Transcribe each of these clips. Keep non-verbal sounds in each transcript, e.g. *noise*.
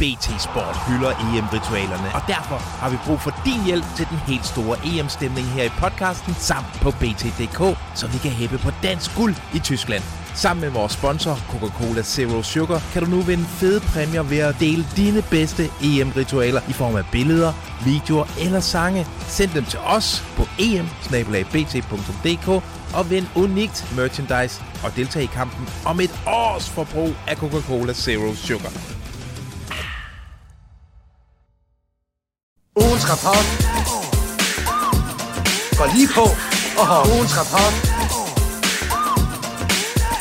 BT Sport hylder EM-ritualerne, og derfor har vi brug for din hjælp til den helt store EM-stemning her i podcasten samt på BT.dk, så vi kan hæppe på dansk guld i Tyskland. Sammen med vores sponsor, Coca-Cola Zero Sugar, kan du nu vinde fede præmier ved at dele dine bedste EM-ritualer i form af billeder, videoer eller sange. Send dem til os på em og vind unikt merchandise og deltag i kampen om et års forbrug af Coca-Cola Zero Sugar. Ugens rapport går lige på og har ugens rapport.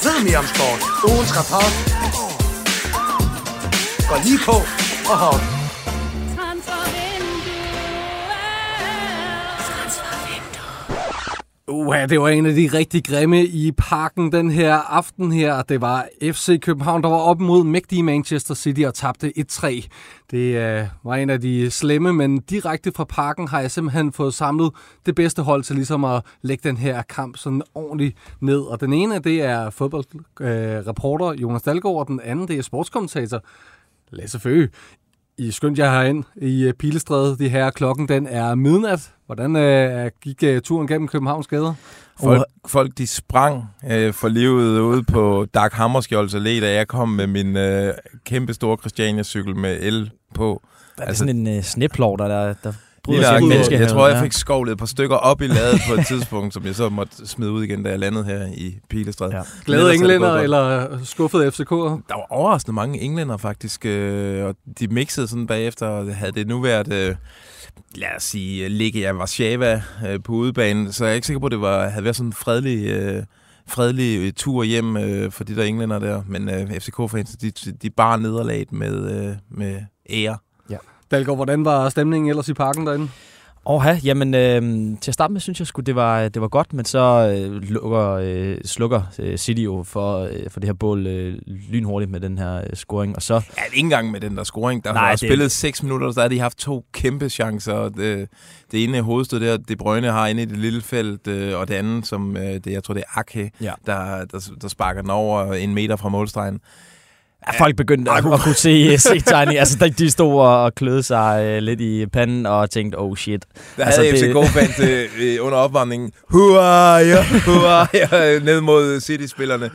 Ved mere om sport. Ugens rapport går lige på og har Uha, det var en af de rigtig grimme i parken den her aften her. Det var FC København, der var op mod mægtige Manchester City og tabte 1-3. Det øh, var en af de slemme, men direkte fra parken har jeg simpelthen fået samlet det bedste hold til ligesom at lægge den her kamp sådan ordentligt ned. Og den ene, det er fodboldreporter øh, Jonas Dalgaard, og den anden, det er sportskommentator Lasse Føge. I skønt jer herind i øh, Pilestræde. Det her klokken, den er midnat. Hvordan øh, gik uh, turen gennem Københavns gader? Folk, folk de sprang øh, for livet ude på Dark Hammerskjolds Allé, da jeg kom med min øh, kæmpe store Christiania-cykel med el på. Der er altså, sådan en øh, sneplov, der, der, der bryder sig ud. Jeg tror, jeg fik skovlet et par stykker op i ladet på et tidspunkt, som jeg så måtte smide ud igen, da jeg landede her i Pilestræd. Ja. Glade englænder eller skuffede FCK? Der var overraskende mange englænder faktisk, øh, og de mixede sådan bagefter. Havde det nu været... Øh, lad os sige, ligge i Warszawa øh, på udebanen, så jeg er ikke sikker på, at det var, havde været sådan en fredelig, øh, fredelig øh, tur hjem øh, for de der englænder der. Men øh, FCK-fans, de, de bare nederlaget med, øh, med ære. Ja. Dalgaard, hvordan var stemningen ellers i parken derinde? Oha, jamen øh, til at starte med synes jeg sgu, det var, det var godt, men så øh, lukker, øh, slukker øh, City jo for, øh, for det her bål øh, lynhurtigt med den her øh, scoring. Og så, ja, ikke engang med den der scoring. Der Nej, har det... spillet 6 minutter, så har de haft to kæmpe chancer. Det, det ene hovedstød der, De Bruyne har inde i det lille felt, øh, og det andet, som øh, det, jeg tror det er Ake, ja. der, der, der sparker den over en meter fra målstregen. Ja, folk begyndte at, at kunne se, se *laughs* tegning. Altså, de stod og kløede sig uh, lidt i panden og tænkte, oh shit. Der altså, havde det... FCK-fans uh, under opvarmningen, who are you, who are you, *laughs* ned mod City-spillerne.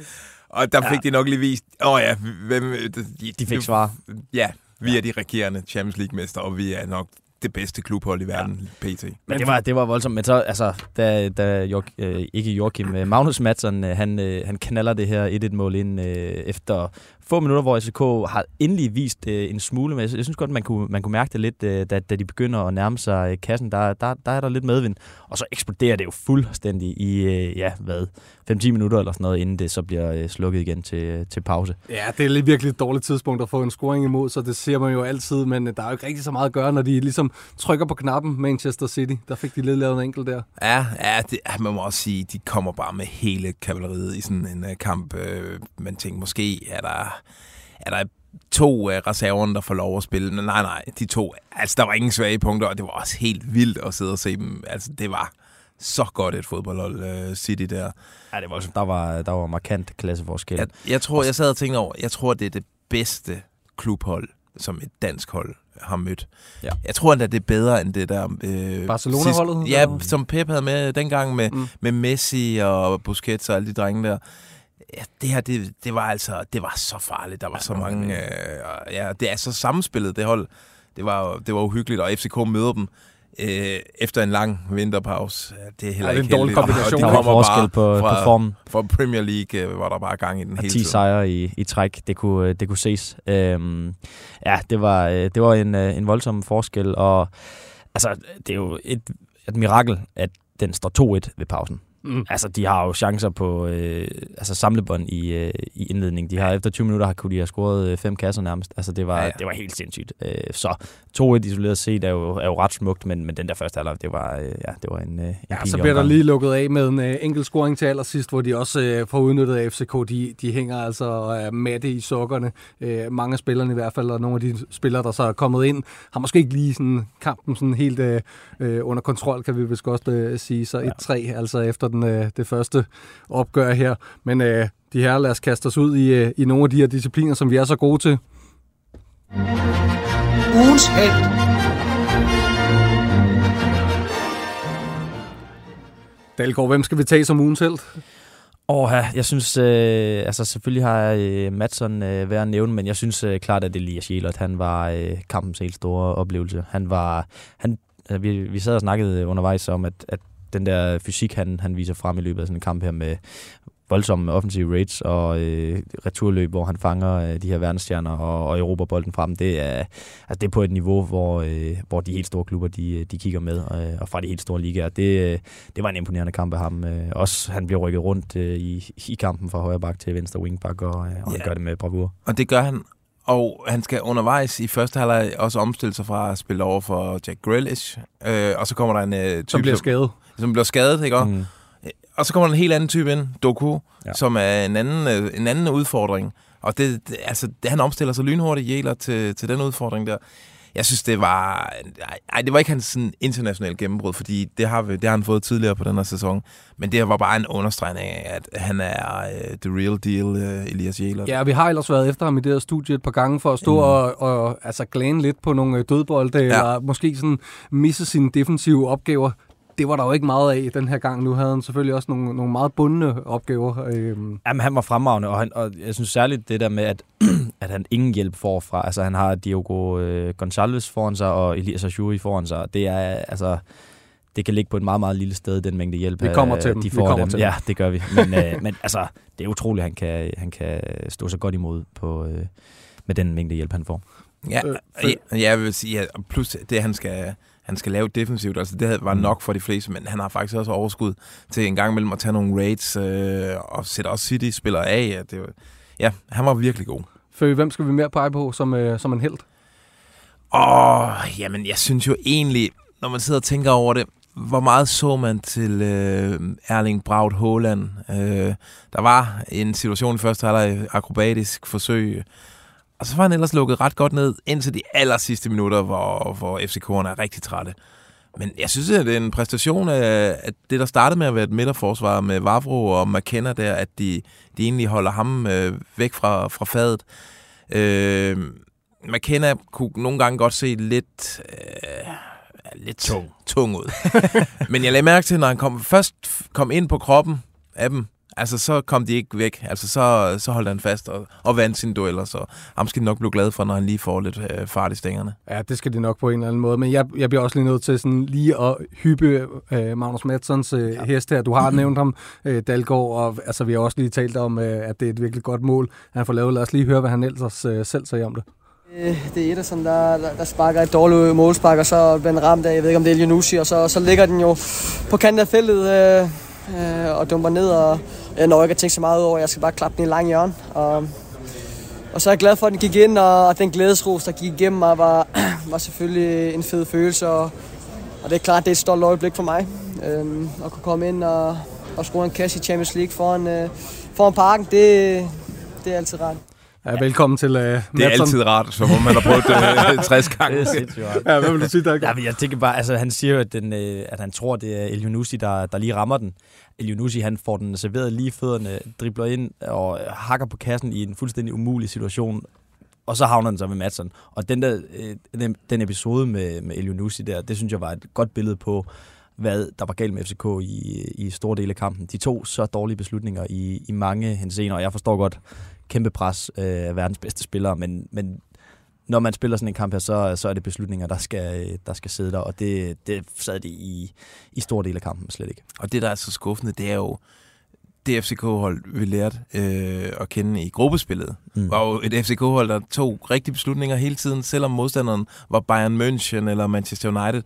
Og der fik ja. de nok lige vist, åh oh ja, hvem, de, de fik svar. Ja, vi ja. er de regerende Champions League-mester, og vi er nok det bedste klubhold i verden, ja. pt. Men det var, det var voldsomt. Men så, altså, da, da Jorg, øh, ikke Joachim, øh, Magnus Madsen, øh, han, øh, han knaller det her 1-1-mål ind øh, efter få minutter, hvor FCK har endelig vist øh, en smule, men jeg, jeg synes godt, man kunne, man kunne mærke det lidt, øh, da, da de begynder at nærme sig øh, kassen. Der, der, der er der lidt medvind, og så eksploderer det jo fuldstændig i, øh, ja, hvad, 5-10 minutter eller sådan noget, inden det så bliver øh, slukket igen til, øh, til pause. Ja, det er lige virkelig et dårligt tidspunkt at få en scoring imod, så det ser man jo altid, men der er jo ikke rigtig så meget at gøre, når de ligesom trykker på knappen Manchester City. Der fik de lidt lavet en enkelt der. Ja, ja det, man må også sige, de kommer bare med hele kavaleriet i sådan en uh, kamp. Uh, man tænker, måske er der, er der to af reserverne, der får lov at spille. Men nej, nej, de to, altså der var ingen svage punkter, og det var også helt vildt at sidde og se dem. Altså det var så godt et fodboldhold, uh, City der. Ja, det var, der var, der var markant klasseforskel. Jeg, jeg tror, jeg sad og tænkte over, jeg tror, det er det bedste klubhold, som et dansk hold har mødt. Ja. Jeg tror endda, det er bedre end det der... Øh, Barcelona-holdet? Ja, som Pep havde med dengang med, mm. med Messi og Busquets og alle de drenge der. Ja, det her, det, det var altså, det var så farligt. Der var så mange... Øh, ja, det er så sammenspillet, det hold. Det var, det var uhyggeligt, og FCK møder dem øh, efter en lang vinterpause. Det er heller ja, ikke en dårlig kombination. Der var forskel på, fra, på formen. For Premier League øh, var der bare gang i den og hele 10 tiden. sejre i, i træk, det kunne, det kunne ses. Øhm, ja, det var, øh, det var en, øh, en voldsom forskel, og altså, det er jo et, et mirakel, at den står 2-1 ved pausen. Mm. Altså, de har jo chancer på øh, altså samlebånd i, øh, i indledningen. De har efter 20 minutter har, kunne de have scoret øh, fem kasser nærmest. Altså, det var, ja, ja. det var helt sindssygt. Øh, så 2-1 isoleret set er jo, er jo ret smukt, men, men den der første halvleg, det var, øh, ja, det var en, øh, en ja, så bliver der lige lukket af med en øh, enkelt scoring til allersidst, hvor de også øh, får udnyttet af FCK. De, de hænger altså øh, matte i sokkerne. Øh, mange af spillerne i hvert fald, og nogle af de spillere, der så er kommet ind, har måske ikke lige sådan, kampen sådan helt øh, øh under kontrol, kan vi vist godt øh, sige. Så 1-3, ja. altså efter den, øh, det første opgør her. Men øh, de her, lad os kaste os ud i, øh, i nogle af de her discipliner, som vi er så gode til. Ugens held. Dalgaard, hvem skal vi tage som ugen selv? Og ja, jeg synes, øh, altså selvfølgelig har jeg øh, Madsen øh, værd at nævne, men jeg synes øh, klart, at Elias Jelert, han var øh, kampens helt store oplevelse. Han var, han, altså, vi, vi sad og snakkede undervejs om, at, at den der fysik, han, han viser frem i løbet af sådan en kamp her med voldsomme offensive rates og øh, returløb, hvor han fanger øh, de her verdensstjerner og, og Europa bolden frem. Det er, altså, det er på et niveau, hvor, øh, hvor de helt store klubber, de, de kigger med, øh, og fra de helt store ligaer. Det, øh, det var en imponerende kamp af ham. Øh, også han bliver rykket rundt øh, i, i kampen fra højre bak til venstre wingback, og, øh, og han Ja. gør det med bravur. Og det gør han. Og han skal undervejs i første halvleg også omstille sig fra at spille over for Jack Grealish. Øh, og så kommer der en øh, type, Som bliver skadet. som bliver skadet, ikke? Mm. Mm. Og så kommer der en helt anden type ind, Doku. Ja. som er en anden, øh, en anden udfordring. Og det, det, altså, det, han omstiller sig lynhurtigt, Jæler, til, til den udfordring der. Jeg synes, det var... Ej, det var ikke hans sådan, internationale gennembrud, fordi det har, vi, det har han fået tidligere på den her sæson. Men det var bare en understregning af, at han er uh, the real deal, uh, Elias Jæler. Ja, vi har ellers været efter ham i det her studie et par gange for at stå mm. og, og altså, glæne lidt på nogle øh, dødbolde, ja. eller måske sådan misse sine defensive opgaver. Det var der jo ikke meget af den her gang. Nu havde han selvfølgelig også nogle, nogle meget bundne opgaver. Øhm, Jamen, han var fremragende, og, han, og jeg synes særligt det der med, at, *clears throat* at han ingen hjælp får fra. Altså, han har Diogo øh, Gonçalves foran sig, og Elias Ajuri foran sig. Det er, altså, det kan ligge på et meget, meget lille sted, den mængde hjælp, Vi kommer øh, til dem. de Vi får kommer dem. til. Ja, det gør vi. Men, øh, *laughs* men altså, det er utroligt, at han kan, han kan stå så godt imod på, øh, med den mængde hjælp, han får. Ja, Øh, for- ja, jeg vil sige, at plus det, han skal, han skal lave defensivt, altså det var Mm. nok for de fleste, men han har faktisk også overskud til en gang imellem at tage nogle raids, øh, og sætte også City-spillere af. Ja, det var, ja, han var virkelig god. Føge, hvem skal vi mere pege på som, øh, som en held? Åh, jamen jeg synes jo egentlig, når man sidder og tænker over det, hvor meget så man til øh, Erling Braut Haaland? Øh, der var en situation i første halvleg, akrobatisk forsøg, og så var han ellers lukket ret godt ned indtil de aller sidste minutter, hvor, hvor FCK'erne er rigtig trætte. Men jeg synes, at det er en præstation af at det, der startede med at være et midterforsvar med Vavro og McKenna der, at de, de egentlig holder ham øh, væk fra, fra fadet. Øh, McKenna kunne nogle gange godt se lidt, øh, lidt tung. tung ud. *laughs* Men jeg lagde mærke til, når han kom, først kom ind på kroppen af dem, altså så kom de ikke væk. Altså så, så holdt han fast og, og vandt sine dueller, så ham skal de nok blive glad for, når han lige får lidt øh, fart i stængerne. Ja, det skal de nok på en eller anden måde. Men jeg, jeg bliver også lige nødt til sådan lige at hyppe øh, Magnus Madsons øh, ja. hest her. Du har nævnt ham, øh, Dalgaard, og altså, vi har også lige talt om, øh, at det er et virkelig godt mål, han får lavet. Lad os lige høre, hvad han ellers øh, selv siger om det. Øh, Det er Ederson, der, der, der sparker et dårligt målspark, og så bliver den ramt af, jeg ved ikke om det er Elionusi, og så, så ligger den jo på kanten af feltet øh, øh, og dumper ned, og jeg når ikke at tænke så meget over, jeg skal bare klappe den i lang hjørne. Og, og så er jeg glad for, at den gik ind, og, og den glædesros, der gik igennem mig, var, *clears throat* var selvfølgelig en fed følelse, og, og det er klart, det er et stolt øjeblik for mig, øh, at kunne komme ind og, og score en kasse i Champions League foran, øh, foran parken, det, det er altid rart. Ja, velkommen til øh, Det er Madsson. altid rart, som om man har prøvet det øh, *laughs* 60 gange. Det er sindssygt rart. Ja, hvad vil du sige, Dalgaard? Ja, men jeg tænker bare, altså han siger jo, at, den, øh, at han tror, det er Elionusi, der, der lige rammer den. Elionusi, han får den serveret lige fødderne, dribler ind og hakker på kassen i en fuldstændig umulig situation. Og så havner den så ved Madsen. Og den, der, øh, den, den episode med, med Elionusi der, det synes jeg var et godt billede på, hvad der var galt med FCK i, i store dele af kampen. De tog så dårlige beslutninger i, i mange henseender, og jeg forstår godt kæmpe pres øh, af verdens bedste spillere, men, men når man spiller sådan en kamp her, så, så er det beslutninger, der skal, der skal sidde der, og det, det sad de i, i store dele af kampen slet ikke. Og det, der er så skuffende, det er jo, det FCK-hold, vi lærte øh, at kende i gruppespillet, mm. var jo et FCK-hold, der tog rigtige beslutninger hele tiden, selvom modstanderen var Bayern München eller Manchester United.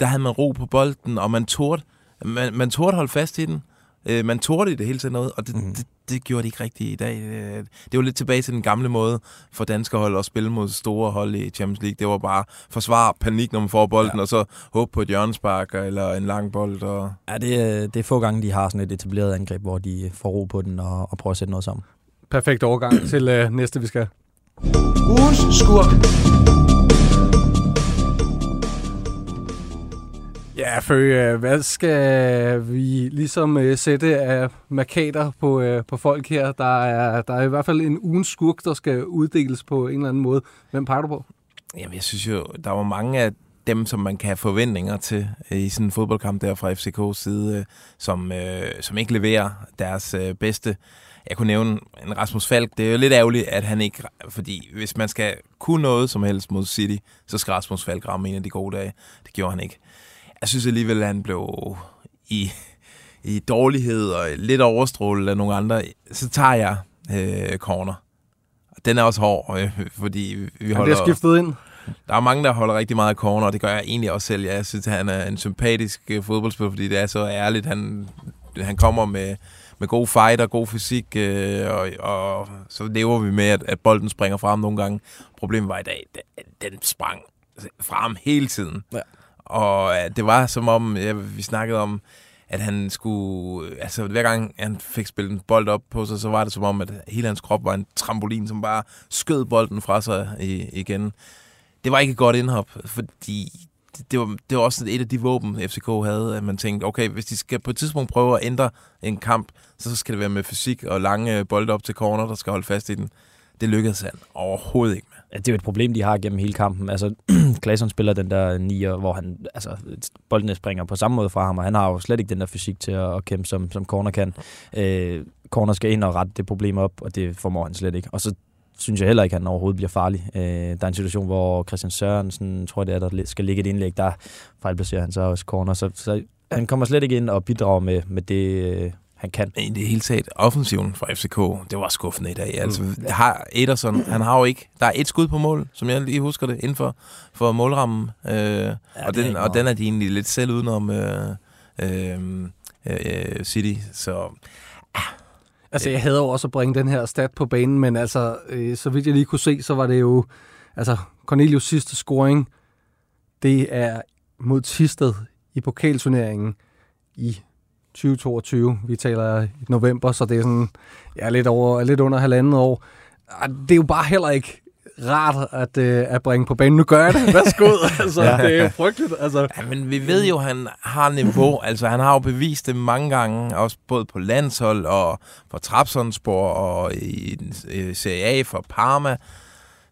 Der havde man ro på bolden, og man turde, man, man turde holde fast i den. Øh, man turde i det hele taget noget, og det, mm. det, det gjorde de ikke rigtigt i dag. Øh, Det var lidt tilbage til den gamle måde for danske hold at spille mod store hold i Champions League. Det var bare forsvar, panik, når man får bolden, ja. og så håbe på et hjørnespark eller en lang bold. Og... Ja, det, er- det er få gange, de har sådan et etableret angreb, hvor de får ro på den og, og prøver at sætte noget sammen. Perfekt overgang til øh, næste, vi skal. Ugens skurk. Ja, for øh, hvad skal vi ligesom øh, sætte af markader på, øh, på folk her? Der er, der er i hvert fald en ugens skurk, der skal uddeles på en eller anden måde. Hvem peger du på? Jamen, jeg synes jo, der var mange af dem, som man kan have forventninger til øh, i sådan en fodboldkamp der fra FCK's side, øh, som, øh, som ikke leverer deres øh, bedste. Jeg kunne nævne en Rasmus Falk. Det er jo lidt ærgerligt, at han ikke... Fordi hvis man skal kunne noget som helst mod City, så skal Rasmus Falk ramme en af de gode dage. Det gjorde han ikke. Jeg synes alligevel, at han blev i, i dårlighed og lidt overstrålet af nogle andre. Så tager jeg øh, corner. Den er også hård, øh, fordi vi holder... Det er skiftet ind. Der er mange, der holder rigtig meget af corner, og det gør jeg egentlig også selv. Jeg synes, at han er en sympatisk øh, fodboldspiller, fordi det er så ærligt. Han, han kommer med, med god fight og god fysik, øh, og, og så lever vi med, at, at bolden springer frem nogle gange. Problemet var i dag, at den sprang frem hele tiden. Ja. Og øh, det var som om, ja, vi snakkede om, at han skulle... Altså, hver gang han fik spillet en bold op på sig, så var det som om, at hele hans krop var en trampolin, som bare skød bolden fra sig igen det var ikke et godt indhop, fordi det var, det var også et af de våben, FCK havde, at man tænkte, okay, hvis de skal på et tidspunkt prøve at ændre en kamp, så skal det være med fysik og lange bolde op til corner, der skal holde fast i den. Det lykkedes han overhovedet ikke det er jo et problem, de har gennem hele kampen. Altså, *clears throat* Claesson spiller den der nier, hvor han, altså, boldene springer på samme måde fra ham, og han har jo slet ikke den der fysik til at, at kæmpe, som, som corner kan. Øh, corner skal ind og rette det problem op, og det formår han slet ikke. Og så synes jeg heller ikke, at han overhovedet bliver farlig. Øh, der er en situation, hvor Christian Sørensen, tror jeg det er, der skal ligge et indlæg, der fejlplacerer han så også corner. Så, så han kommer slet ikke ind og bidrager med, med det, øh, han kan. I det hele taget, offensiven fra FCK, det var skuffende i dag. Altså, mm. har Ederson, han har jo ikke... Der er et skud på mål, som jeg lige husker det, inden for, for målrammen. Øh, ja, og, den, og den er de egentlig lidt selv udenom øh, øh, øh, City. Så Altså, jeg havde også at bringe den her stat på banen, men altså, øh, så vidt jeg lige kunne se, så var det jo, altså, Cornelius sidste scoring, det er mod Tisted i pokalturneringen i 2022. Vi taler i november, så det er sådan, ja, lidt, over, lidt under halvandet år. Det er jo bare heller ikke rart at, øh, at bringe på banen. Nu gør jeg det. Værsgo. *laughs* altså, ja. Det er jo frygteligt. Altså. Ja, men vi ved jo, at han har niveau. altså, han har jo bevist det mange gange, også både på landshold og for Trabzonspor og i, i Serie A for Parma.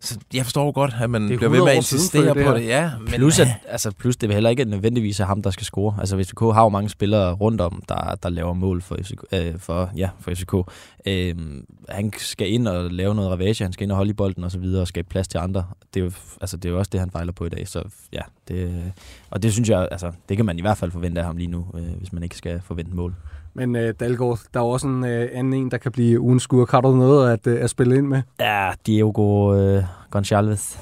Så jeg forstår godt, at man bliver ved med at insistere på det. Ja, men, plus, at, altså, plus det er heller ikke nødvendigvis ham, der skal score. Altså hvis FCK har jo mange spillere rundt om, der, der laver mål for FCK. Øh, for, ja, for FCK. Øh, han skal ind og lave noget ravage, han skal ind og holde i bolden og så videre og skabe plads til andre. Det er jo, altså, det er jo også det, han fejler på i dag. Så ja, det, og det synes jeg, altså, det kan man i hvert fald forvente af ham lige nu, øh, hvis man ikke skal forvente mål. Men uh, Dalgaard, der er også en uh, anden en, der kan blive ugens skurk. Har du noget at, uh, at spille ind med? Ja, Diego uh, Gonçalves.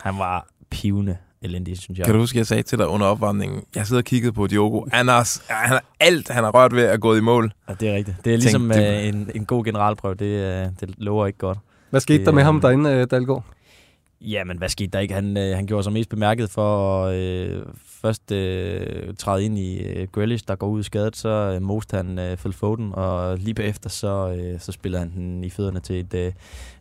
Han var pivende elendig, synes jeg. Kan du huske, jeg sagde til dig under opvarmningen, jeg sidder og kiggede på Diogo. Han har, han har alt, han har rørt ved at gå i mål. Ja, det er rigtigt. Det er ligesom Tænk, det... en, en god generalprøve. Det, det lover ikke godt. Hvad skete det, der med ham derinde, Dalgaard? Ja, men hvad skete der ikke? Han, øh, han gjorde sig mest bemærket for at øh, først øh, træde ind i øh, Grealish, der går ud i skadet, så øh, most han øh, Phil Foden, og lige bagefter så, øh, så spiller han den i fødderne til et, øh,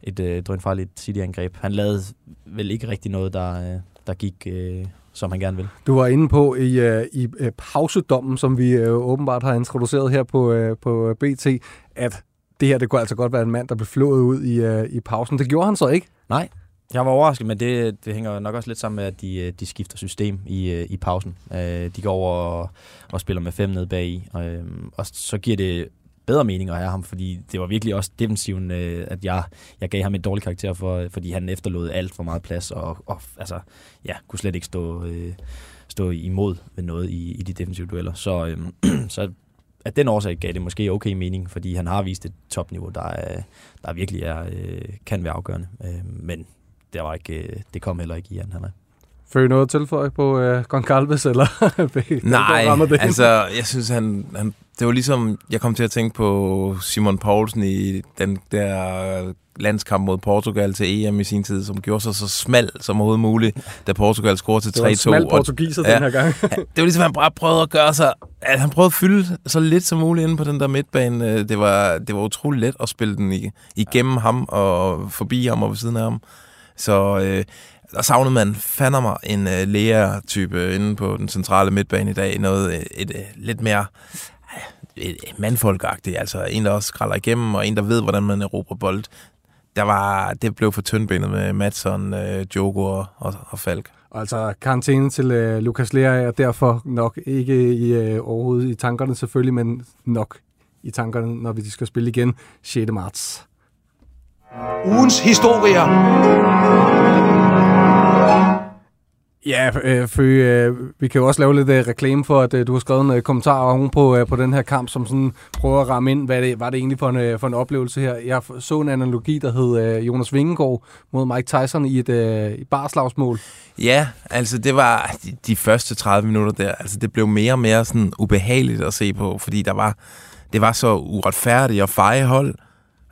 et øh, drønfarligt City-angreb. Han lavede vel ikke rigtig noget, der, øh, der gik... Øh, som han gerne vil. Du var inde på i, uh, i uh, pausedommen, som vi uh, åbenbart har introduceret her på, uh, på BT, at det her det kunne altså godt være en mand, der blev flået ud i, uh, i pausen. Det gjorde han så ikke. Nej, jeg var overrasket, men det, det hænger nok også lidt sammen med, at de, øh, de skifter system i, øh, i pausen. Øh, de går over og, og spiller med fem ned bag i, og, øhm, og så giver det bedre mening at have ham, fordi det var virkelig også defensiven, at jeg, jeg gav ham en dårlig karakter, for, fordi han efterlod alt for meget plads, og, og altså, ja, kunne slet ikke stå, stå imod ved noget i, i de defensive dueller. Så, øhm, *clears throat* så at den årsag gav det måske okay mening, fordi han har vist et topniveau, der, der virkelig er, kan være afgørende. men det, var ikke, øh, det kom heller ikke i han. Føler noget at tilføje på uh, Goncalves, eller? *laughs* Nej, det altså, jeg synes, han, han, det var ligesom, jeg kom til at tænke på Simon Poulsen i den der landskamp mod Portugal til EM i sin tid, som gjorde sig så smal som overhovedet muligt, da Portugal scorede til 3-2. Det var smal portugiser ja, den her gang. *laughs* det var ligesom, han bare prøvede at gøre sig, at han prøvede at fylde så lidt som muligt inde på den der midtbane. Øh, det var, det var utrolig let at spille den igennem ham og forbi ham og ved siden af ham. Så øh, der savnede man fandme mig en øh, læger-type inde på den centrale midtbane i dag. Noget øh, et, et, et lidt mere øh, et, et mandfolkagtigt. Altså en, der også skralder igennem, og en, der ved, hvordan man erobrer bold. der var, det blev for tyndbenet med Madsen, øh, Jogo og, og, og Falk. Altså karantæne til øh, Lukas Lea er derfor nok ikke i, øh, overhovedet i tankerne selvfølgelig, men nok i tankerne, når vi skal spille igen 6. marts. Ugens historier. Ja, øh, for, øh, vi kan jo også lave lidt øh, reklame for, at øh, du har skrevet en øh, kommentar oven på, øh, på den her kamp, som sådan prøver at ramme ind, hvad det var det egentlig for en, øh, for en oplevelse her. Jeg så en analogi, der hed øh, Jonas Vingegaard mod Mike Tyson i et øh, i barslagsmål. Ja, altså det var de, de første 30 minutter der, altså det blev mere og mere sådan ubehageligt at se på, fordi der var, det var så uretfærdigt og feje hold.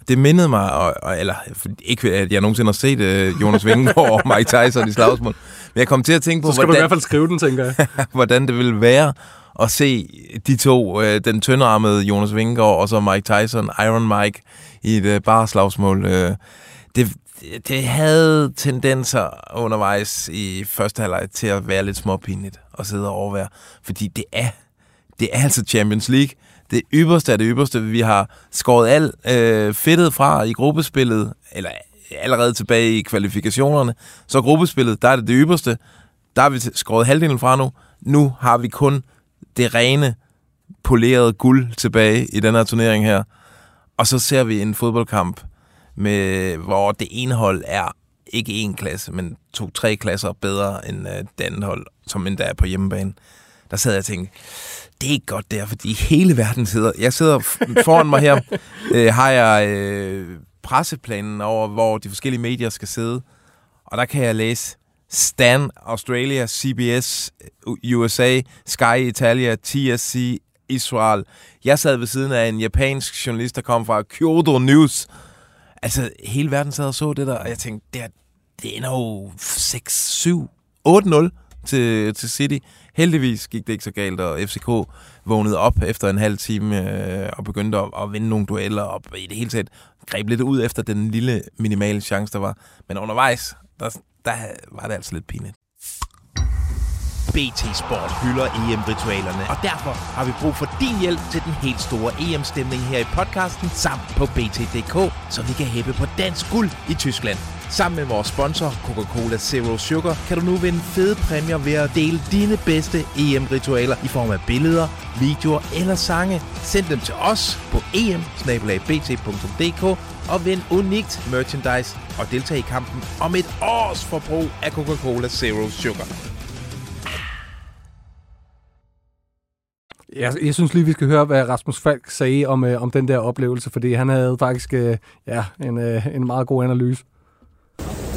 Det mindede mig, og, og, eller ikke at jeg nogensinde har set uh, Jonas Vingegaard og Mike Tyson i slagsmål, men jeg kom til at tænke på, Så skal hvordan, du i hvert fald skrive den, tænker jeg. *laughs* hvordan det ville være at se de to, øh, den tyndarmede Jonas Vingegaard og så Mike Tyson, Iron Mike, i et øh, barslagsmål. Øh, det, det havde tendenser undervejs i første halvleg til at være lidt småpinligt at sidde og overvære, fordi det er, det er altså Champions League. Det ypperste af det ypperste. Vi har skåret alt øh, fedtet fra i gruppespillet, eller allerede tilbage i kvalifikationerne. Så gruppespillet, der er det det ypperste. Der har vi skåret halvdelen fra nu. Nu har vi kun det rene, polerede guld tilbage i den her turnering her. Og så ser vi en fodboldkamp, med, hvor det ene hold er ikke en klasse, men to-tre klasser bedre end øh, det andet hold, som endda er på hjemmebane. Der sad jeg og tænkte, det er ikke godt der, fordi hele verden sidder... Jeg sidder foran mig her, *laughs* øh, har jeg øh, presseplanen over, hvor de forskellige medier skal sidde, og der kan jeg læse Stan Australia, CBS USA, Sky Italia, TSC Israel. Jeg sad ved siden af en japansk journalist, der kom fra Kyoto News. Altså, hele verden sad og så det der, og jeg tænkte, det, er, det ender jo 6, 7, 8-0 til, til City. Heldigvis gik det ikke så galt, og FCK vågnede op efter en halv time øh, og begyndte at, at vinde nogle dueller, og i det hele taget greb lidt ud efter den lille minimale chance, der var. Men undervejs, der, der var det altså lidt pinligt. BT Sport hylder EM-ritualerne, og derfor har vi brug for din hjælp til den helt store EM-stemning her i podcasten samt på BT.dk, så vi kan hæppe på dansk guld i Tyskland. Sammen med vores sponsor, Coca-Cola Zero Sugar, kan du nu vinde fede præmier ved at dele dine bedste EM-ritualer i form af billeder, videoer eller sange. Send dem til os på em og vind unikt merchandise og deltag i kampen om et års forbrug af Coca-Cola Zero Sugar. Jeg, jeg synes lige, vi skal høre, hvad Rasmus Falk sagde om, øh, om den der oplevelse, fordi han havde faktisk øh, ja, en, øh, en meget god analyse.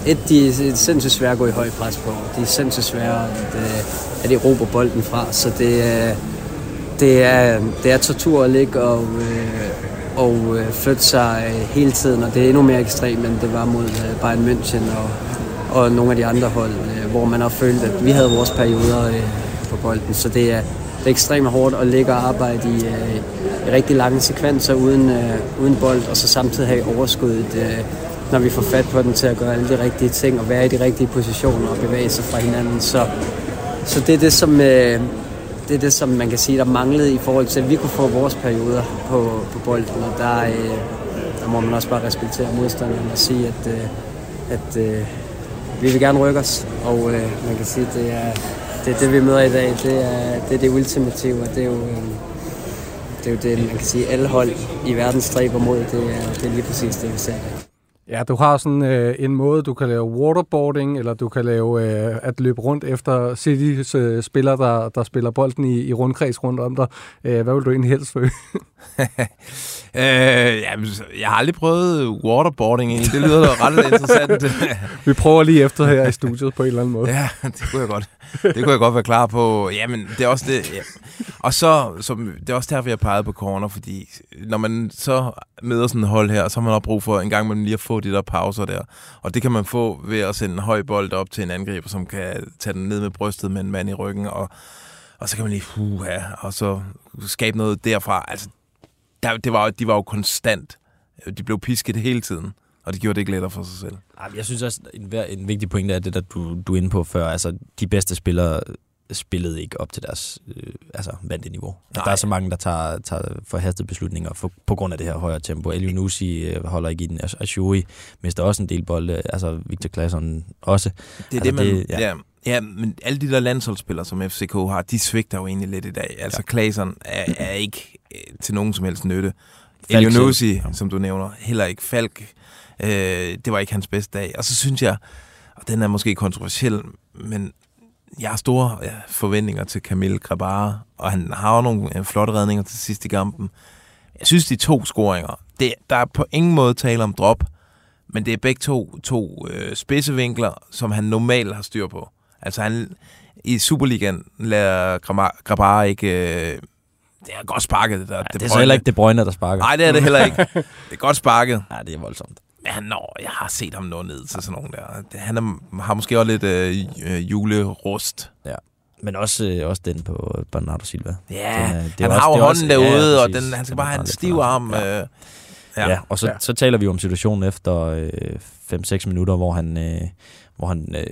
Et, de er sindssygt svære at gå i høj pres på. De er sindssygt svære at, øh, at erobre bolden fra, så det er, det er, det er tortur at ligge og, øh, og øh, flytte sig øh, hele tiden, og det er endnu mere ekstremt, end det var mod øh, Bayern München og, og nogle af de andre hold, øh, hvor man har følt, at vi havde vores perioder øh, på bolden, så det er, det er ekstremt hårdt at ligge og arbejde i, øh, i rigtig lange sekvenser uden, øh, uden bold, og så samtidig have overskuddet, øh, når vi får fat på den til at gøre alle de rigtige ting og være i de rigtige positioner og bevæge sig fra hinanden. Så, så det er det, som, øh, det er det, som man kan sige, der manglede i forhold til, at vi kunne få vores perioder på, på bolden, og der, øh, der må man også bare respektere modstanderen og sige, at, øh, at øh, vi vil gerne rykke os, og øh, man kan sige, at det er, det er det, vi møder i dag. Det er det, er det ultimative, og det er jo, øh, det er jo det, man kan sige, alle hold i verden stræber mod. Det er, det er lige præcis det, vi ser. Ja, du har sådan øh, en måde, du kan lave waterboarding, eller du kan lave øh, at løbe rundt efter City's øh, spillere, der, der spiller bolden i, i rundkreds rundt om dig. Øh, hvad vil du egentlig helst føle? *laughs* øh, jamen, jeg har aldrig prøvet waterboarding egentlig. Det lyder da ret interessant. *laughs* Vi prøver lige efter her i studiet på en eller anden måde. Ja, det kunne jeg godt. Det kunne jeg godt være klar på. Jamen, det er også det. Ja. Og så, som, det er også derfor, jeg pegede på corner, fordi når man så møder sådan en hold her, så har man også brug for en gang med lige at få de der pauser der. Og det kan man få ved at sende en høj bold op til en angriber, som kan tage den ned med brystet med en mand i ryggen, og, og så kan man lige, uh, ja, og så skabe noget derfra. Altså, der, det var, de var jo konstant. De blev pisket hele tiden, og det gjorde det ikke lettere for sig selv. Jeg synes også, en, en vigtig pointe er det, der du, du er inde på før. Altså, de bedste spillere spillede ikke op til deres øh, altså, vante niveau. Nej. Der er så mange, der tager, tager forhastede beslutninger for, på grund af det her højere tempo. El Nusi øh, holder ikke i den. Ashuri mister også en del bolde. Altså Victor Claesson også. Det er Altså, det, man... det- ja. ja. ja. men alle de der landsholdsspillere, som FCK har, de svigter jo egentlig lidt i dag. Altså, ja. Klaseren er, er ikke til nogen som helst nytte. Selv. ja. som du nævner, heller ikke. Falk, øh, det var ikke hans bedste dag. Og så synes jeg, og den er måske kontroversiel, men jeg har store ja, forventninger til Camille Grabara, og han har jo nogle øh, flotte redninger til sidst i kampen. Jeg synes, de to scoringer, det, der er på ingen måde tale om drop, men det er begge to, to øh, spidsevinkler, som han normalt har styr på. Altså han, i Superligaen lader Grabara ikke... Øh, det er godt sparket, det der. Ja, det er så heller ikke De Bruyne, der sparker. Nej, det er det heller ikke. Det er godt sparket. *laughs* Nej, det er voldsomt. Men han når, jeg har set ham nå ned til sådan nogle der. Det- Han er, har måske også lidt øh, øh, julerust. Men også, øh, også den på Bernardo Silva. Ja, Den er- det han har jo det hånden ja, derude, ja, og den, han skal Den bare have en stiv arm. Ja. Øh, Ja, ja og så, Ja. så taler vi om situationen efter øh, 5-6 minutter, hvor han, øh, hvor han øh,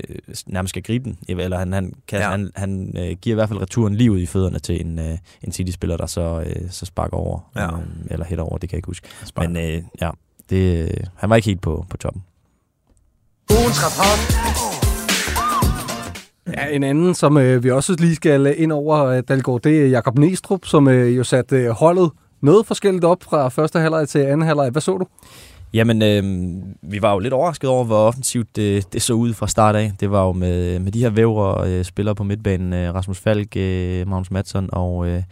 nærmest skal gribe den. Eller han, han, kan, Ja. han, han øh, giver i hvert fald returen lige ud i fødderne til en, øh, en City-spiller, der så, øh, så sparker over. Ja. Øh, eller hætter over, det kan jeg ikke huske. spark. Men øh, ja, det, øh, han var ikke helt på, på toppen. Ugens rapport. Ja, en anden, som øh, vi også lige skal ind over, øh, Dalgaard, det er Jakob Næstrup, som øh, jo satte øh, holdet noget forskelligt op fra første halvleg til anden halvleg. Hvad så du? Jamen, øh, vi var jo lidt overrasket over, hvor offensivt det, det så ud fra start af. Det var jo med, med de her vævre øh, spillere på midtbanen, øh, Rasmus Falk, øh, Magnus Madsen og, øh,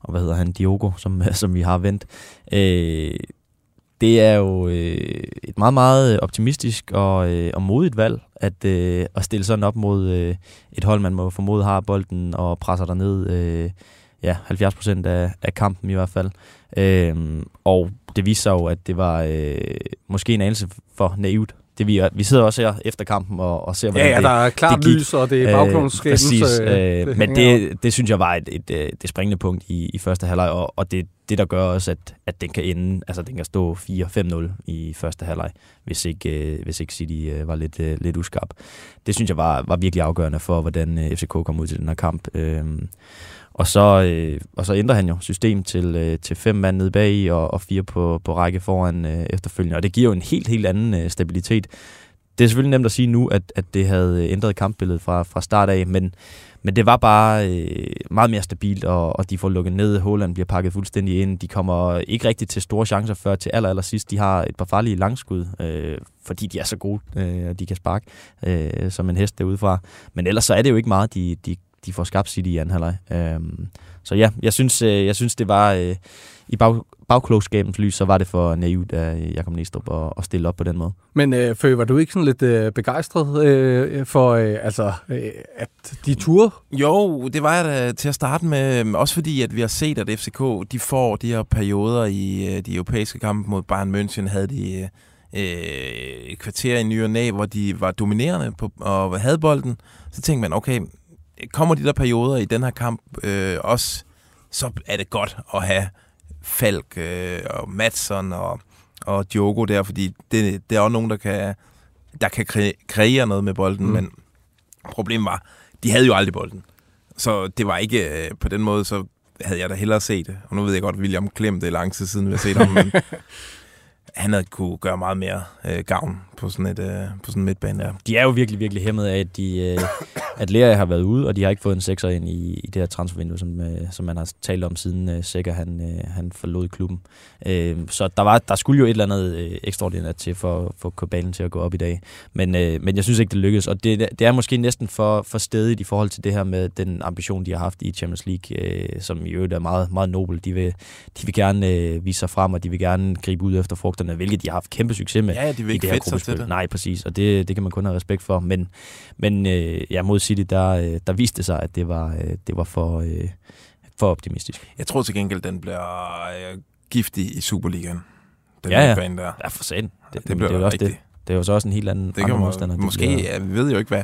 og hvad hedder han, Diogo, som, *laughs* som vi har vendt. Øh, det er jo øh, et meget, meget optimistisk og, øh, og modigt valg at, øh, at stille sådan op mod øh, et hold, man må formode har bolden og presser der ned øh, ja, 70 procent af, af kampen i hvert fald. Øh, og det viste sig jo, at det var øh, måske en anelse for naivt. Det vi, vi sidder også her efter kampen og, og ser, hvordan Ja, ja, det, der er klart lys, og det er baggrundsskabens. præcis, øh, øh, det men det, det synes jeg var et, et, et, det springende punkt i, i første halvleg, og, og det, det der gør også, at, at den kan ende, altså den kan stå 4-5-0 i første halvleg, hvis ikke, øh, hvis ikke City øh, var lidt, øh, lidt uskarp. Det synes jeg var, var virkelig afgørende for, hvordan øh, FCK kom ud til den her kamp. Øh, og så, øh, og så ændrer han jo system til, øh, til fem mand nede bag i og, og fire på, på række foran øh, efterfølgende. Og det giver jo en helt, helt anden øh, stabilitet. Det er selvfølgelig nemt at sige nu, at, at det havde øh, ændret kampbilledet fra, fra start af, men, men det var bare øh, meget mere stabilt, og, og de får lukket ned. Holland bliver pakket fuldstændig ind. De kommer ikke rigtig til store chancer før til aller, aller sidst. De har et par farlige langskud, øh, fordi de er så gode, øh, og de kan sparke øh, som en hest derudefra. Men ellers så er det jo ikke meget, de, de, de får skabt City i anden halvleg. Øh, så ja, jeg synes, øh, jeg synes det var øh, i bag, bagklogskabens lys, så var det for naivt af Jakob Næstrup at, at stille op på den måde. Men øh, Fø, var du ikke sådan lidt øh, begejstret øh, for, øh, altså, øh, at de turde? Jo, det var jeg da til at starte med. Også fordi, at vi har set, at FCK de får de her perioder i øh, de europæiske kampe mod Bayern München. Havde de øh, et kvarter i ny og næ, hvor de var dominerende på, og havde bolden. Så tænkte man, okay, kommer de der perioder i den her kamp øh, også, så er det godt at have Falk øh, og Madsen og, og Diogo der, fordi det, det er også nogen, der kan, der kan kre- kreere noget med bolden, mm. men problemet var, de havde jo aldrig bolden. Så det var ikke øh, på den måde, så havde jeg da hellere set det. Og nu ved jeg godt, William Klem, det er lang tid siden, vi har set ham, men *laughs* han havde kunne gøre meget mere øh, gavn på sådan et øh, på sådan en midtbane der. De er jo virkelig, virkelig hæmmet af, at, de, øh, at Lea har været ude, og de har ikke fået en sekser ind i, i det her transfervindue, som, øh, som man har talt om siden øh, Sækker han, øh, han forlod klubben. Øh, så der, var, der skulle jo et eller andet øh, ekstraordinært til for, for kabalen til at gå op i dag. Men, øh, men jeg synes ikke, det lykkedes, og det, det er måske næsten for, for stedigt i forhold til det her med den ambition, de har haft i Champions League, øh, som i øvrigt er meget, meget nobel. De vil, de vil gerne øh, vise sig frem, og de vil gerne gribe ud efter frugterne, hvilket de har haft kæmpe succes med Ja, ja, de vil i ikke det her gruppespil. det. Nej, præcis, og det, det kan man kun have respekt for. Men, men øh, ja, mod City, der, øh, der viste sig, at det var, øh, det var for, øh, for optimistisk. Jeg tror til gengæld, den bliver giftig i Superligaen. Den Ja, ja. midtbane der. Ja, for satan. Det, Det det, bliver det er også det. Det er jo så også en helt anden Det kan modstander. måske, bliver- vi ved jo ikke, hvad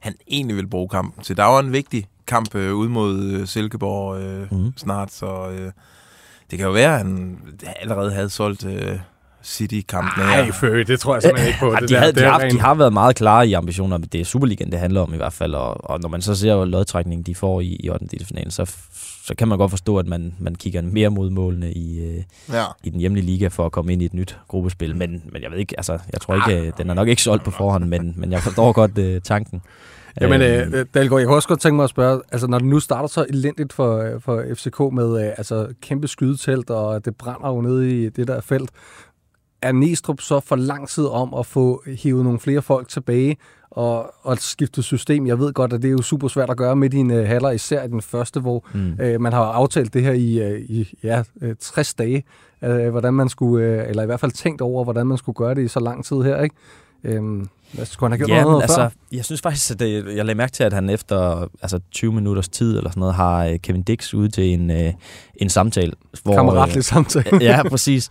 han egentlig vil bruge kampen til. Der var en vigtig kamp øh, ud mod Silkeborg øh, mm. snart, så øh, det kan jo være, at han allerede havde solgt øh, City-kampene Nej. Føge, det tror jeg simpelthen ikke på. *laughs* Ja, det de, der. havde, Det de, har, de har været meget klare i ambitioner, men det er Superligaen, det handler om i hvert fald. Og, og når man så ser lodtrækningen, de får i, i 8. finalen, så, så kan man godt forstå, at man, man kigger mere mod målene i, øh, Ja. i den hjemlige liga for at komme ind i et nyt gruppespil. Men, men jeg ved ikke, altså, jeg tror ikke, øh, den er nok ikke solgt på forhånd, men, men jeg forstår *laughs* godt øh, tanken. Jamen, Øhm, øh, Dalgaard, jeg kunne også godt tænke mig at spørge, altså når det nu starter så elendigt for, øh, for FCK med øh, altså, kæmpe skydetelt, og det brænder jo nede i det der felt, er Næstrup så for lang tid om at få hivet nogle flere folk tilbage og, og skifte system? Jeg ved godt, at det er jo super svært at gøre midt i en uh, halver, især i den første, hvor Mm. øh, man har aftalt det her i, øh, i ja, øh, 60 dage, øh, hvordan man skulle, øh, eller i hvert fald tænkt over, hvordan man skulle gøre det i så lang tid her, ikke? Øhm, skulle han have gjort Ja, noget men før? altså, jeg synes faktisk, at det, jeg lagde mærke til, at han efter altså 20 minutters tid eller sådan noget, har øh, Kevin Dix ude til en, øh, en samtale. Hvor, Kammeratlig samtale. øh, *laughs* ja, præcis.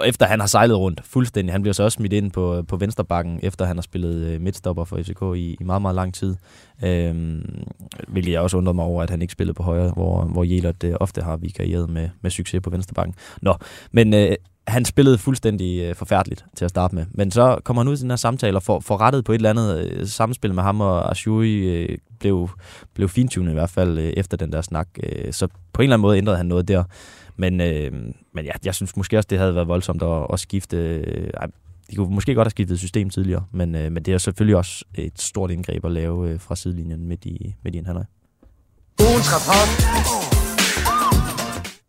Og efter han har sejlet rundt fuldstændig. Han bliver så også smidt ind på, på venstrebakken, efter han har spillet øh, midtstopper for FCK i, i meget, meget lang tid. Øhm, hvilket jeg også undrede mig over, at han ikke spillede på højre, hvor, hvor Jelert øh, ofte har vikarieret med, med succes på venstrebakken. Nå, men øh, han spillede fuldstændig øh, forfærdeligt til at starte med. Men så kommer han ud til den her samtale og får, får rettet på et eller andet øh, samspil med ham, og Ashuri øh, blev, blev fintunet i hvert fald øh, efter den der snak. Øh, så på en eller anden måde ændrede han noget der. Men, øh, men ja, jeg synes måske også, det havde været voldsomt at, at skifte... Øh, de kunne måske godt have skiftet system tidligere, men, øh, men det er selvfølgelig også et stort indgreb at lave øh, fra sidelinjen midt i, midt i en halvleg.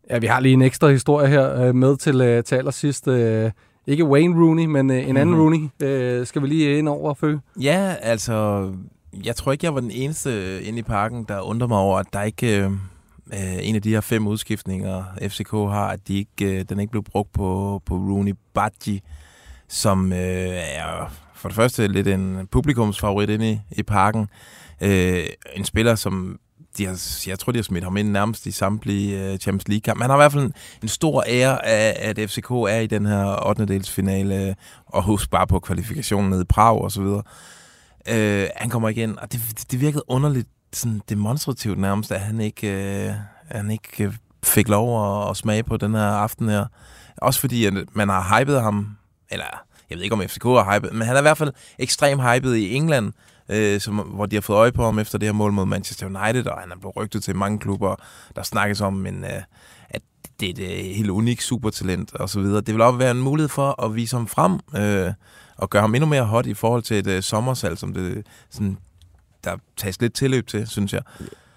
Ja, vi har lige en ekstra historie her øh, med til, øh, til allersidst. Øh, ikke Wayne Rooney, men øh, en anden Mhm. Rooney. Øh, skal vi lige ind over, Fø? Ja, altså, jeg tror ikke, jeg var den eneste inde i parken, der undrer mig over, at der ikke øh, øh, en af de her fem udskiftninger, FCK har, at de ikke, øh, den ikke blev brugt på, på Rooney Badji, som øh, er for det første lidt en publikumsfavorit inde i, i parken. Øh, en spiller, som de har, jeg tror, de har smidt ham ind nærmest i samtlige øh, Champions League-kamp. Han har i hvert fald en, en stor ære af, at FCK er i den her 8. delsfinale, øh, og husk bare på kvalifikationen nede i Prag og så videre. Øh, han kommer igen, og det, det, det virkede underligt, sådan demonstrativt nærmest, at han ikke, øh, han ikke øh, fik lov at, at smage på den her aften her. Også fordi, at man har hypet ham, eller jeg ved ikke om FCK har hypet, men han er i hvert fald ekstremt hypet i England, øh, som, hvor de har fået øje på ham efter det her mål mod Manchester United, og han er blevet rygtet til mange klubber, der snakkes om, men, øh, at det er et øh, helt unikt supertalent og så videre. Det vil også være en mulighed for at vise ham frem, øh, og gøre ham endnu mere hot i forhold til et øh, sommersalg, som det sådan, der tages lidt tilløb til, synes jeg.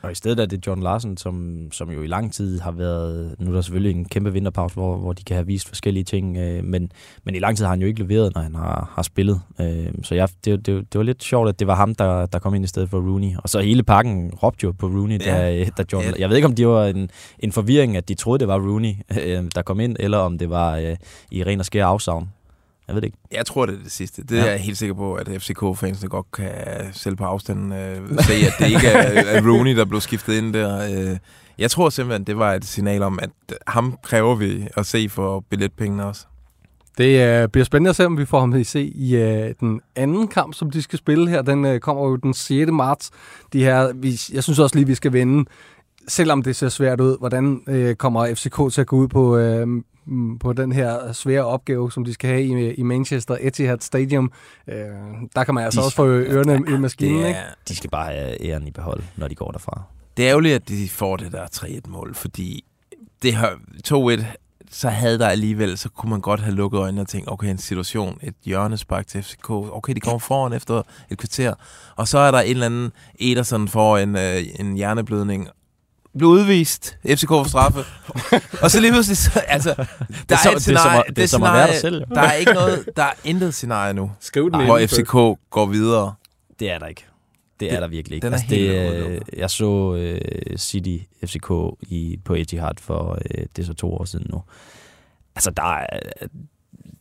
Og i stedet er det John Larsen, som, som jo i lang tid har været... Nu er der selvfølgelig en kæmpe vinterpause, hvor, hvor de kan have vist forskellige ting, øh, men, men i lang tid har han jo ikke leveret, når han har, har spillet. Øh, så jeg, det, det, det var lidt sjovt, at det var ham, der, der kom ind i stedet for Rooney. Og så hele pakken råbte jo på Rooney, Ja. da, da John... Ja. Jeg ved ikke, om det var en, en forvirring, at de troede, det var Rooney, øh, der kom ind, eller om det var øh, i ren og skær afsavn. Jeg ved det ikke. Jeg tror, det er det sidste. Det Ja. er jeg helt sikker på, at FCK-fansene godt kan selv på afstanden øh, *laughs* se, at det ikke er, er Rooney, der blev skiftet ind der. Øh, jeg tror simpelthen, det var et signal om, at ham kræver vi at se for billetpengene også. Det øh, bliver spændende at se, om vi får ham til at se i øh, den anden kamp, som de skal spille her. Den øh, kommer jo den 6. marts. De her, vi, jeg synes også lige, vi skal vende, selvom det ser svært ud, hvordan øh, kommer FCK til at gå ud på, øh, på den her svære opgave, som de skal have i, i Manchester Etihad Stadium. Øh, der kan man altså De- også få ørerne i maskinen, Det ikke? er, De skal bare have æren i behold, når de går derfra. det er ærgerligt, at de får det der 3-1-mål, fordi det her 2-1, så havde der alligevel, så kunne man godt have lukket øjnene og tænkt, okay, en situation, et hjørnespark til FCK, okay, de kommer foran efter et kvarter, og så er der en eller anden Ederson for en, øh, en hjerneblødning, blev udvist, FCK for straffe, og så lige pludselig, så, altså, der Det er, som, et det er som, scenarie- det er som at være der scenarie- selv. jo. Der er ikke noget, der er intet scenarie nu, Skriv den hvor FCK går videre. Det er der ikke. Det er Det- der virkelig ikke. den er altså, helt det, øh, jeg så øh, City FCK i, på Etihad for øh, det er så to år siden nu. Altså, der er,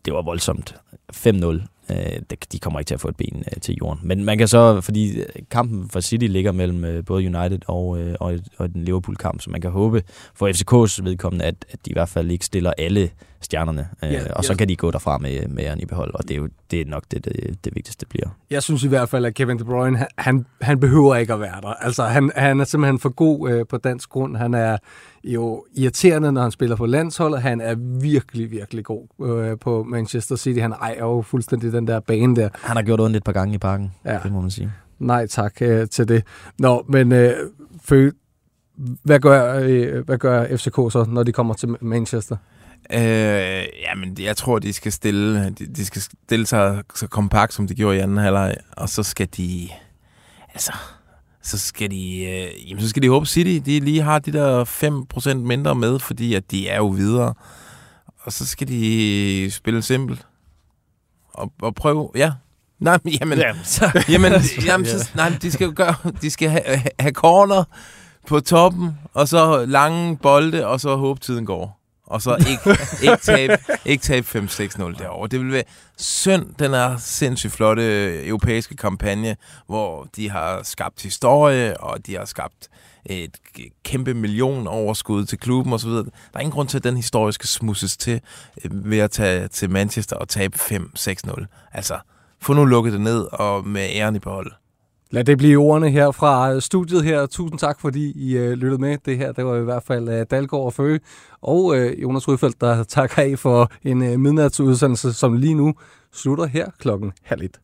det var voldsomt. 5-0. Øh, de kommer ikke til at få et ben øh, til jorden. Men man kan så, fordi kampen for City ligger mellem øh, både United og, øh, og, og den Liverpool-kamp, så man kan håbe for FCK's vedkommende, at, at de i hvert fald ikke stiller alle stjernerne. Øh, Ja, og så ja. kan de gå derfra med, med æren i behold, og det er jo det er nok det, det, det vigtigste bliver. Jeg synes i hvert fald, at Kevin De Bruyne, han, han, han behøver ikke at være der. Altså, han, han er simpelthen for god øh, på dansk grund. Han er jo irriterende, når han spiller på landsholdet. Han er virkelig, virkelig god øh, på, Manchester City. Han ejer jo fuldstændig den der bane der. Han har gjort ondt et par gange i parken, Ja. det må man sige. Nej tak øh, til det. Nå, men øh, Fø, hvad gør, øh, hvad gør FCK så, når de kommer til Manchester? Øh, jamen, jeg tror, de skal stille, de, de skal stille sig så kompakt, som de gjorde i anden halvleg, og så skal de, altså, så skal de, øh, jamen, så skal de håbe City, de lige har de der 5% mindre med, fordi at de er jo videre. Og så skal de spille simpelt. Og, og prøve, ja. Nej, men, jamen, så, *laughs* Jamen, jamen så, nej, de skal jo gøre, de skal have, have corner på toppen, og så lange bolde, og så håbe tiden går. Og så ikke, *laughs* ikke tabe, ikke tabe 5-6-0 derovre. Det vil være synd, den er sindssygt flotte europæiske kampagne, hvor de har skabt historie, og de har skabt et kæmpe millionoverskud til klubben osv. Der er ingen grund til, at den historie skal smusses til øh, ved at tage til Manchester og tabe 5-6-0. Altså, få nu lukket det ned og med æren i behold. Lad det blive ordene her fra studiet her. Tusind tak, fordi I øh, lyttede med. Det her, det var i hvert fald øh, Dalgaard og Føge og øh, Jonas Rudfeldt, der *laughs* takker af for en øh, midnatsudsendelse, som lige nu slutter her klokken halv et.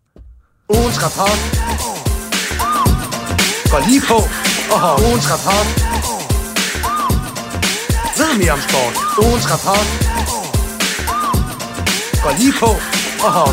Ugens rapport går lige på og har ugens rapport. Ved mere om sport. Ugens rapport går lige på og har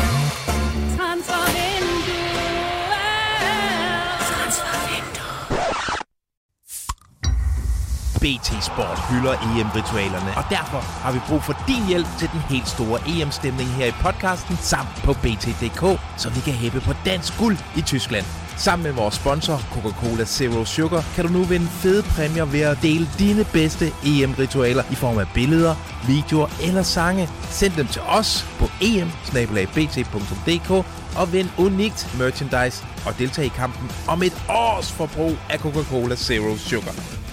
BT Sport hylder EM-ritualerne, og derfor har vi brug for din hjælp til den helt store EM-stemning her i podcasten samt på BT.dk, så vi kan hæppe på dansk guld i Tyskland. Sammen med vores sponsor, Coca-Cola Zero Sugar, kan du nu vinde fede præmier ved at dele dine bedste EM-ritualer i form af billeder, videoer eller sange. Send dem til os på em og vind unikt merchandise og deltag i kampen om et års forbrug af Coca-Cola Zero Sugar.